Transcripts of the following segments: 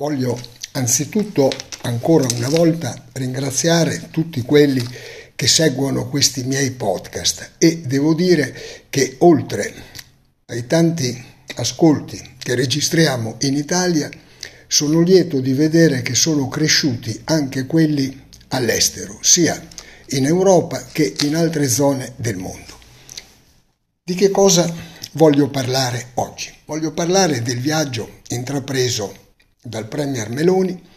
Voglio anzitutto ancora una volta ringraziare tutti quelli che seguono questi miei podcast e devo dire che oltre ai tanti ascolti che registriamo in Italia sono lieto di vedere che sono cresciuti anche quelli all'estero, sia in Europa che in altre zone del mondo. Di che cosa voglio parlare oggi? Voglio parlare del viaggio intrapreso dal Premier Meloni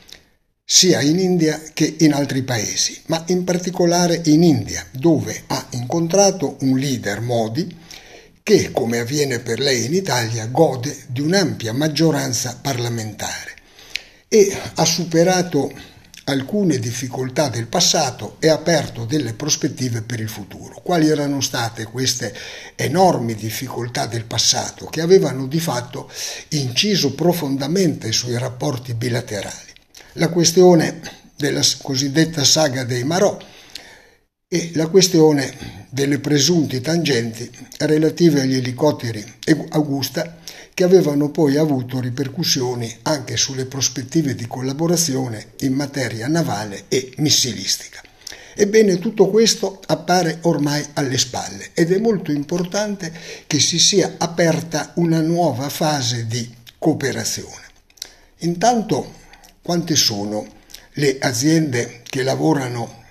sia in India che in altri paesi, ma in particolare in India, dove ha incontrato un leader Modi che, come avviene per lei in Italia, gode di un'ampia maggioranza parlamentare e ha superato alcune difficoltà del passato e aperto delle prospettive per il futuro. Quali erano state queste enormi difficoltà del passato che avevano di fatto inciso profondamente sui rapporti bilaterali? La questione della cosiddetta saga dei Marò e la questione delle presunti tangenti relative agli elicotteri Augusta che avevano poi avuto ripercussioni anche sulle prospettive di collaborazione in materia navale e missilistica. Ebbene, tutto questo appare ormai alle spalle ed è molto importante che si sia aperta una nuova fase di cooperazione. Intanto, quante sono le aziende che lavorano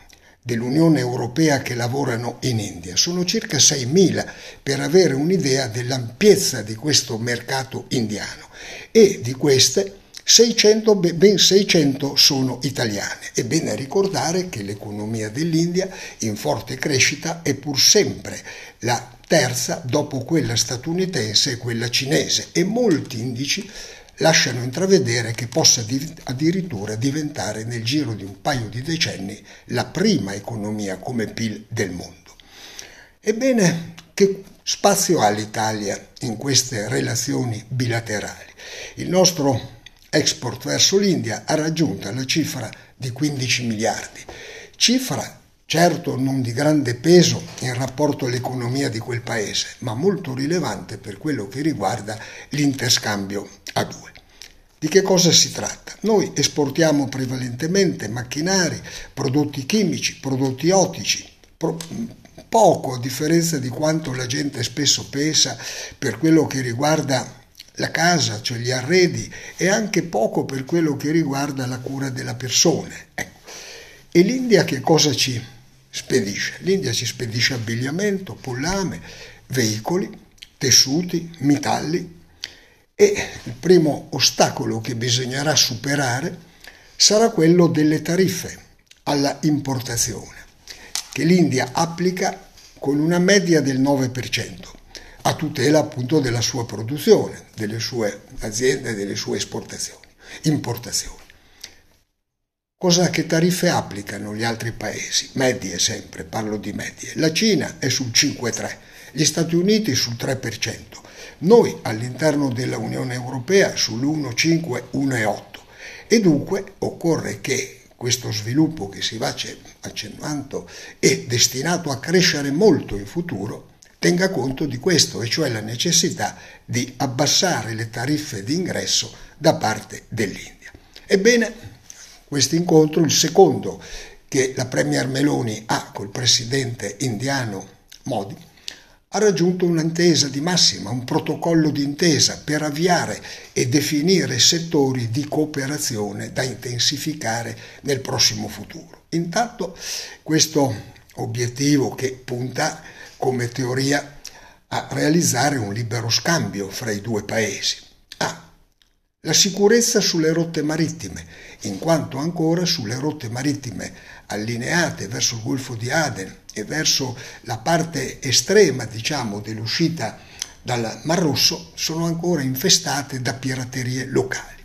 dell'Unione Europea che lavorano in India. Sono circa 6.000 per avere un'idea dell'ampiezza di questo mercato indiano e di queste 600, ben 600 sono italiane. È bene ricordare che l'economia dell'India in forte crescita è pur sempre la terza dopo quella statunitense e quella cinese e molti indici lasciano intravedere che possa addirittura diventare nel giro di un paio di decenni la prima economia come PIL del mondo. Ebbene, che spazio ha l'Italia in queste relazioni bilaterali? Il nostro export verso l'India ha raggiunto la cifra di 15 miliardi, cifra certo non di grande peso in rapporto all'economia di quel paese, ma molto rilevante per quello che riguarda l'interscambio a due. Di che cosa si tratta? Noi esportiamo prevalentemente macchinari, prodotti chimici, prodotti ottici, pro- poco a differenza di quanto la gente spesso pensa per quello che riguarda la casa, cioè gli arredi, e anche poco per quello che riguarda la cura della persona. Ecco. E l'India che cosa ci spedisce? L'India ci spedisce abbigliamento, pollame, veicoli, tessuti, metalli, e il primo ostacolo che bisognerà superare sarà quello delle tariffe alla importazione, che l'India applica con una media del 9%, a tutela appunto della sua produzione, delle sue aziende, delle sue esportazioni, importazioni. Cosa che tariffe applicano gli altri paesi? Medie sempre, parlo di medie. La Cina è sul 5,3, gli Stati Uniti sul 3%, noi all'interno della Unione Europea sull'1,5, 1,8 e dunque occorre che questo sviluppo che si va accennando e destinato a crescere molto in futuro tenga conto di questo, e cioè la necessità di abbassare le tariffe di ingresso da parte dell'India. Ebbene, questo incontro, il secondo che la Premier Meloni ha col presidente indiano Modi, ha raggiunto un'intesa di massima, un protocollo d'intesa per avviare e definire settori di cooperazione da intensificare nel prossimo futuro. Intanto questo obiettivo che punta come teoria a realizzare un libero scambio fra i due paesi. La sicurezza sulle rotte marittime, in quanto ancora sulle rotte marittime allineate verso il Golfo di Aden e verso la parte estrema, diciamo, dell'uscita dal Mar Rosso sono ancora infestate da piraterie locali.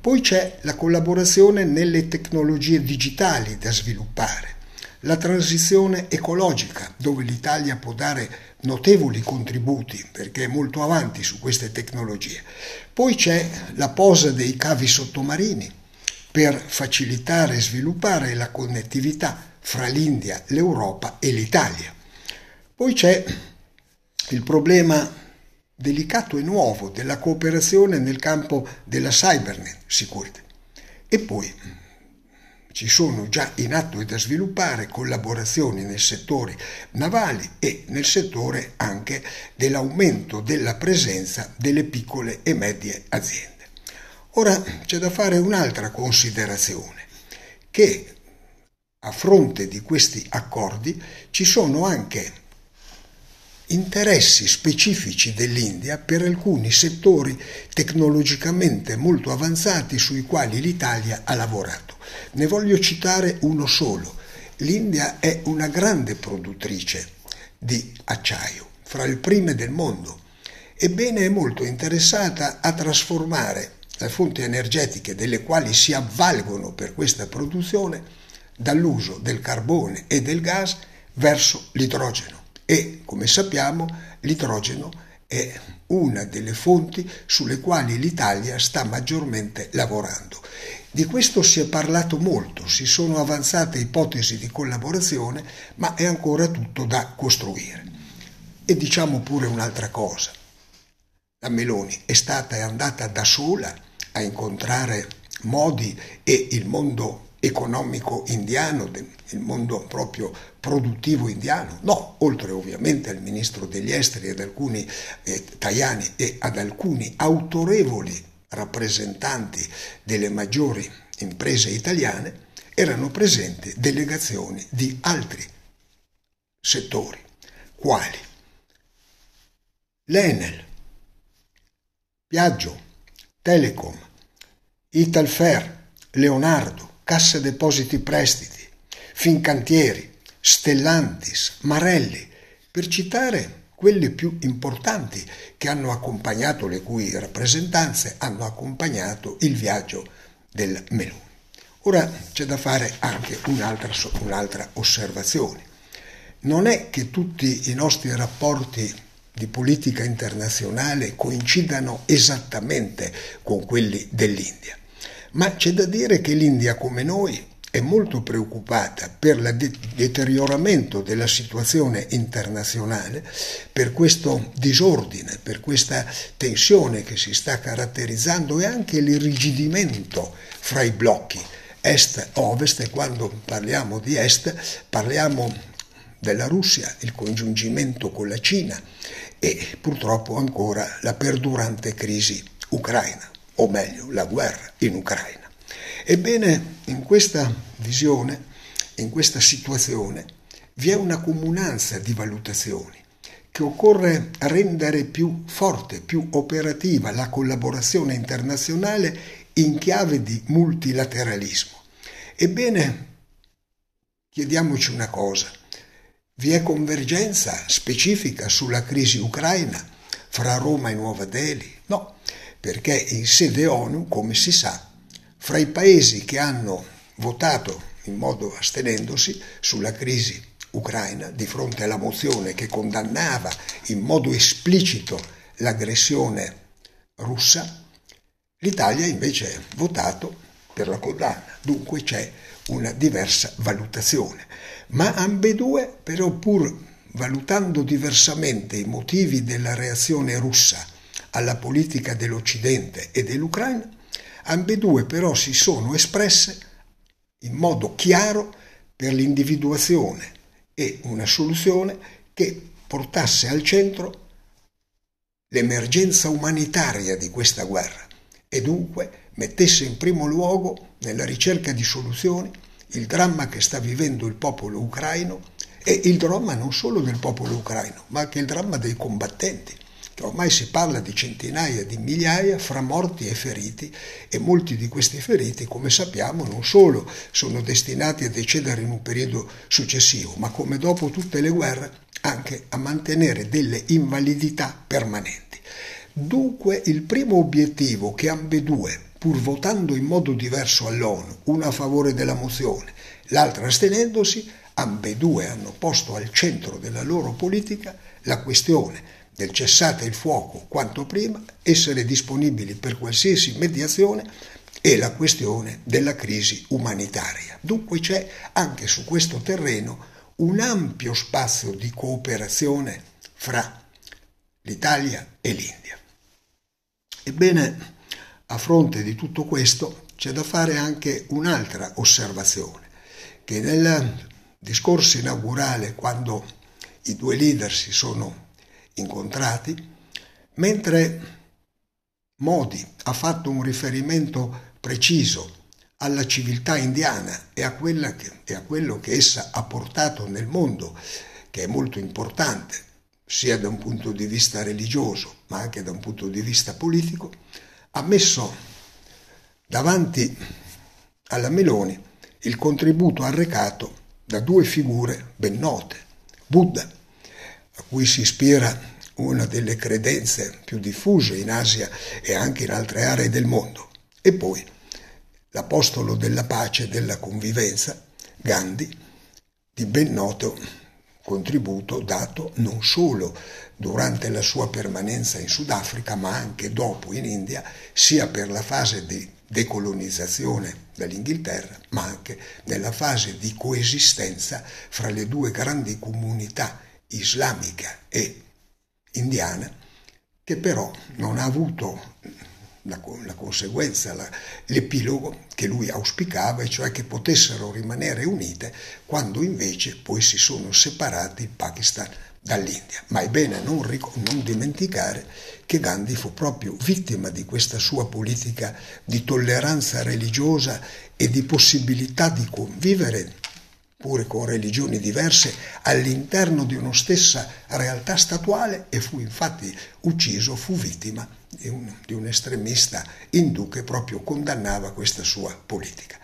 Poi c'è la collaborazione nelle tecnologie digitali da sviluppare, la transizione ecologica, dove l'Italia può dare notevoli contributi perché è molto avanti su queste tecnologie. Poi c'è la posa dei cavi sottomarini per facilitare e sviluppare la connettività fra l'India, l'Europa e l'Italia. Poi c'è il problema delicato e nuovo della cooperazione nel campo della cyber security. E poi ci sono già in atto e da sviluppare collaborazioni nel settore navali e nel settore anche dell'aumento della presenza delle piccole e medie aziende. Ora c'è da fare un'altra considerazione, che a fronte di questi accordi ci sono anche interessi specifici dell'India per alcuni settori tecnologicamente molto avanzati sui quali l'Italia ha lavorato. Ne voglio citare uno solo. L'India è una grande produttrice di acciaio, fra le prime del mondo. Ebbene è molto interessata a trasformare le fonti energetiche delle quali si avvalgono per questa produzione dall'uso del carbone e del gas verso l'idrogeno e, come sappiamo, l'idrogeno è una delle fonti sulle quali l'Italia sta maggiormente lavorando. Di questo si è parlato molto, si sono avanzate ipotesi di collaborazione, ma è ancora tutto da costruire. E diciamo pure un'altra cosa. La Meloni è stata e andata da sola a incontrare Modi e il mondo economico indiano, il mondo proprio produttivo indiano, no, oltre ovviamente al ministro degli esteri ad alcuni eh, Tajani e ad alcuni autorevoli rappresentanti delle maggiori imprese italiane, erano presenti delegazioni di altri settori, quali l'Enel, Piaggio, Telecom, Italfer, Leonardo, Cassa Depositi Prestiti, Fincantieri, Stellantis, Marelli, per citare quelle più importanti che hanno accompagnato, le cui rappresentanze hanno accompagnato il viaggio del Meloni. Ora c'è da fare anche un'altra, un'altra osservazione. Non è che tutti i nostri rapporti di politica internazionale coincidano esattamente con quelli dell'India. Ma c'è da dire che l'India, come noi, è molto preoccupata per il de- deterioramento della situazione internazionale, per questo disordine, per questa tensione che si sta caratterizzando e anche l'irrigidimento fra i blocchi est-ovest e quando parliamo di est parliamo della Russia, il congiungimento con la Cina e purtroppo ancora la perdurante crisi ucraina o meglio la guerra in Ucraina. Ebbene, in questa visione, in questa situazione, vi è una comunanza di valutazioni che occorre rendere più forte, più operativa la collaborazione internazionale in chiave di multilateralismo. Ebbene, chiediamoci una cosa, vi è convergenza specifica sulla crisi ucraina fra Roma e Nuova Delhi? No, perché in sede ONU, come si sa, fra i paesi che hanno votato in modo astenendosi sulla crisi ucraina di fronte alla mozione che condannava in modo esplicito l'aggressione russa, l'Italia invece ha votato per la condanna. Dunque c'è una diversa valutazione. Ma ambedue, però pur valutando diversamente i motivi della reazione russa alla politica dell'Occidente e dell'Ucraina, ambedue però si sono espresse in modo chiaro per l'individuazione e una soluzione che portasse al centro l'emergenza umanitaria di questa guerra e dunque mettesse in primo luogo nella ricerca di soluzioni il dramma che sta vivendo il popolo ucraino e il dramma non solo del popolo ucraino, ma anche il dramma dei combattenti ormai si parla di centinaia di migliaia fra morti e feriti e molti di questi feriti, come sappiamo, non solo sono destinati a decedere in un periodo successivo, ma come dopo tutte le guerre anche a mantenere delle invalidità permanenti. Dunque il primo obiettivo che ambedue, pur votando in modo diverso all'ONU, uno a favore della mozione, l'altro astenendosi, ambedue hanno posto al centro della loro politica la questione del cessate il fuoco quanto prima, essere disponibili per qualsiasi mediazione e la questione della crisi umanitaria. Dunque c'è anche su questo terreno un ampio spazio di cooperazione fra l'Italia e l'India. Ebbene, a fronte di tutto questo, c'è da fare anche un'altra osservazione, che nel discorso inaugurale, quando i due leader si sono incontrati, mentre Modi ha fatto un riferimento preciso alla civiltà indiana e a, che, e a quello che essa ha portato nel mondo, che è molto importante, sia da un punto di vista religioso ma anche da un punto di vista politico, ha messo davanti alla Meloni il contributo arrecato da due figure ben note, Buddha, a cui si ispira una delle credenze più diffuse in Asia e anche in altre aree del mondo, e poi l'apostolo della pace e della convivenza, Gandhi, di ben noto contributo dato non solo durante la sua permanenza in Sudafrica, ma anche dopo in India, sia per la fase di decolonizzazione dall'Inghilterra, ma anche nella fase di coesistenza fra le due grandi comunità islamica e indiana, che però non ha avuto la, la conseguenza, la, l'epilogo che lui auspicava, e cioè che potessero rimanere unite quando invece poi si sono separati il Pakistan dall'India. Ma è bene non, non dimenticare che Gandhi fu proprio vittima di questa sua politica di tolleranza religiosa e di possibilità di convivere pure con religioni diverse, all'interno di una stessa realtà statuale e fu infatti ucciso, fu vittima di un, di un estremista indù che proprio condannava questa sua politica.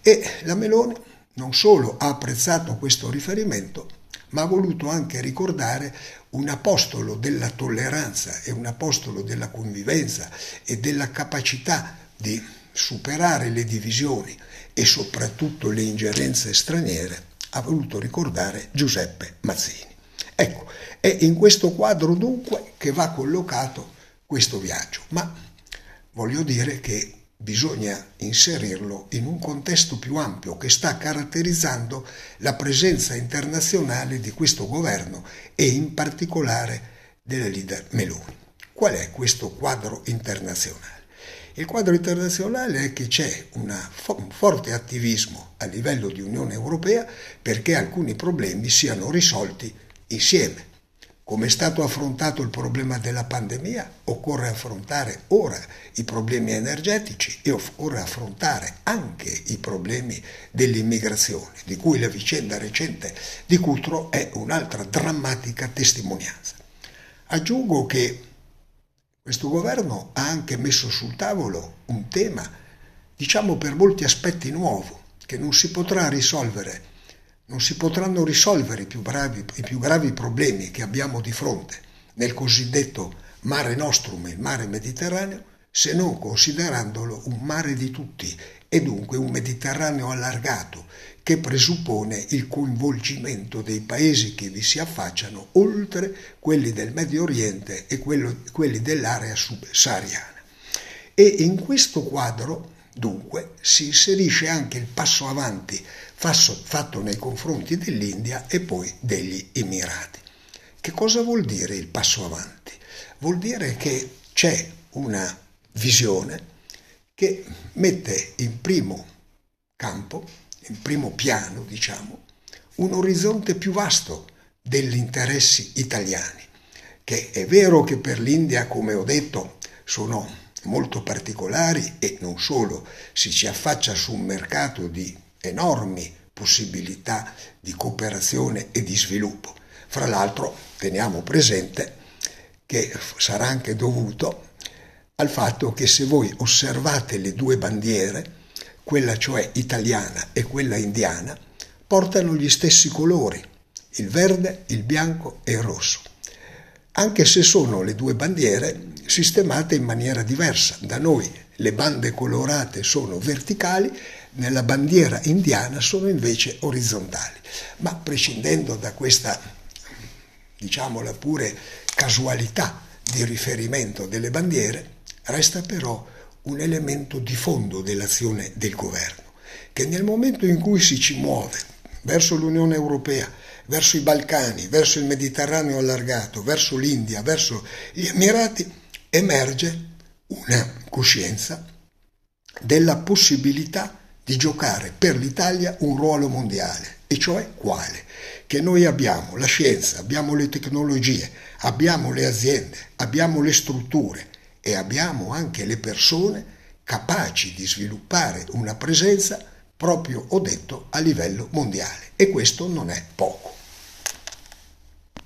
E la Meloni non solo ha apprezzato questo riferimento, ma ha voluto anche ricordare un apostolo della tolleranza e un apostolo della convivenza e della capacità di superare le divisioni e soprattutto le ingerenze straniere, ha voluto ricordare Giuseppe Mazzini. Ecco, è in questo quadro dunque che va collocato questo viaggio, ma voglio dire che bisogna inserirlo in un contesto più ampio che sta caratterizzando la presenza internazionale di questo governo e in particolare della leader Meloni. Qual è questo quadro internazionale? Il quadro internazionale è che c'è fo- un forte attivismo a livello di Unione Europea perché alcuni problemi siano risolti insieme. Come è stato affrontato il problema della pandemia, occorre affrontare ora i problemi energetici e occorre affrontare anche i problemi dell'immigrazione, di cui la vicenda recente di Cutro è un'altra drammatica testimonianza. Aggiungo che questo governo ha anche messo sul tavolo un tema, diciamo per molti aspetti nuovo, che non si potrà risolvere, non si potranno risolvere i più, bravi, i più gravi problemi che abbiamo di fronte nel cosiddetto mare nostrum, il mare Mediterraneo, se non considerandolo un mare di tutti e dunque un Mediterraneo allargato che presuppone il coinvolgimento dei paesi che vi si affacciano oltre quelli del Medio Oriente e quello, quelli dell'area subsahariana. E in questo quadro, dunque, si inserisce anche il passo avanti fatto nei confronti dell'India e poi degli Emirati. Che cosa vuol dire il passo avanti? Vuol dire che c'è una visione che mette in primo campo in primo piano, diciamo, un orizzonte più vasto degli interessi italiani, che è vero che per l'India, come ho detto, sono molto particolari e non solo, si ci affaccia su un mercato di enormi possibilità di cooperazione e di sviluppo. Fra l'altro teniamo presente che sarà anche dovuto al fatto che se voi osservate le due bandiere, quella cioè italiana e quella indiana, portano gli stessi colori, il verde, il bianco e il rosso, anche se sono le due bandiere sistemate in maniera diversa. Da noi le bande colorate sono verticali, nella bandiera indiana sono invece orizzontali. Ma prescindendo da questa, diciamola pure, casualità di riferimento delle bandiere, resta però un elemento di fondo dell'azione del governo, che nel momento in cui si ci muove verso l'Unione Europea, verso i Balcani, verso il Mediterraneo allargato, verso l'India, verso gli Emirati, emerge una coscienza della possibilità di giocare per l'Italia un ruolo mondiale, e cioè quale? Che noi abbiamo la scienza, abbiamo le tecnologie, abbiamo le aziende, abbiamo le strutture e abbiamo anche le persone capaci di sviluppare una presenza proprio, ho detto, a livello mondiale. E questo non è poco.